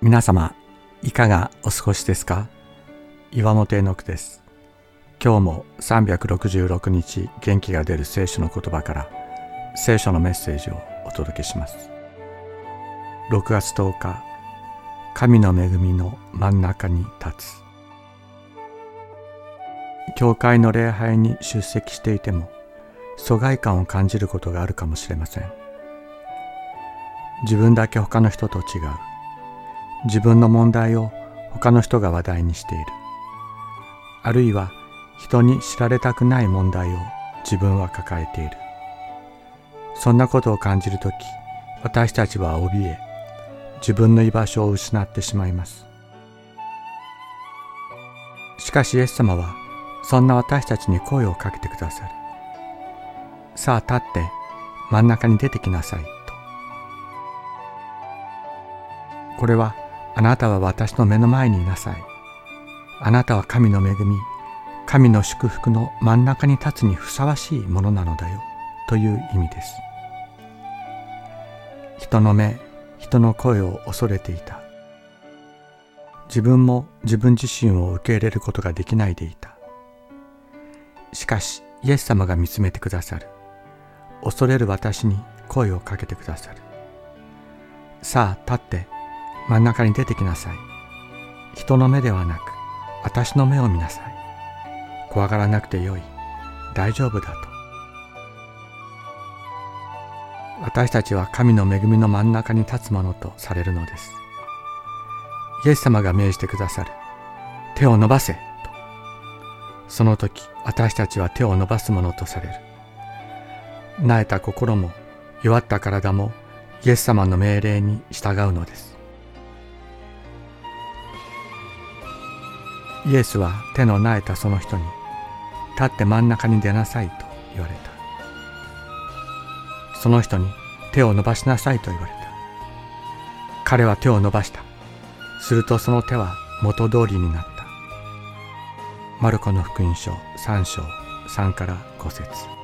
皆様いかがお過ごしですか？岩本絵の句です。今日も366日元気が出る聖書の言葉から聖書のメッセージをお届けします。6月10日神の恵みの真ん中に立つ。教会の礼拝に出席していても疎外感を感じることがあるかもしれません。自分だけ他の人と違う自分の問題を他の人が話題にしている。あるいは人に知られたくない問題を自分は抱えている。そんなことを感じるとき私たちは怯え自分の居場所を失ってしまいます。しかしイエス様はそんな私たちに声をかけてくださる。さあ立って真ん中に出てきなさいと。これはあなたは私の目の前にいなさい。あなたは神の恵み神の祝福の真ん中に立つにふさわしいものなのだよという意味です。人の目人の声を恐れていた。自分も自分自身を受け入れることができないでいた。しかしイエス様が見つめてくださる。恐れる私に声をかけてくださる。さあ立って。真ん中に出てきなさい。人の目ではなく私の目を見なさい。怖がらなくてよい。大丈夫だと。私たちは神の恵みの真ん中に立つものとされるのです。イエス様が命じてくださる。手を伸ばせ。と。その時私たちは手を伸ばすものとされる。萎えた心も弱った体もイエス様の命令に従うのです。イエスは手の萎えたその人に立って真ん中に出なさいと言われた。その人に手を伸ばしなさいと言われた。彼は手を伸ばした。するとその手は元通りになった。マルコの福音書3章3から5節。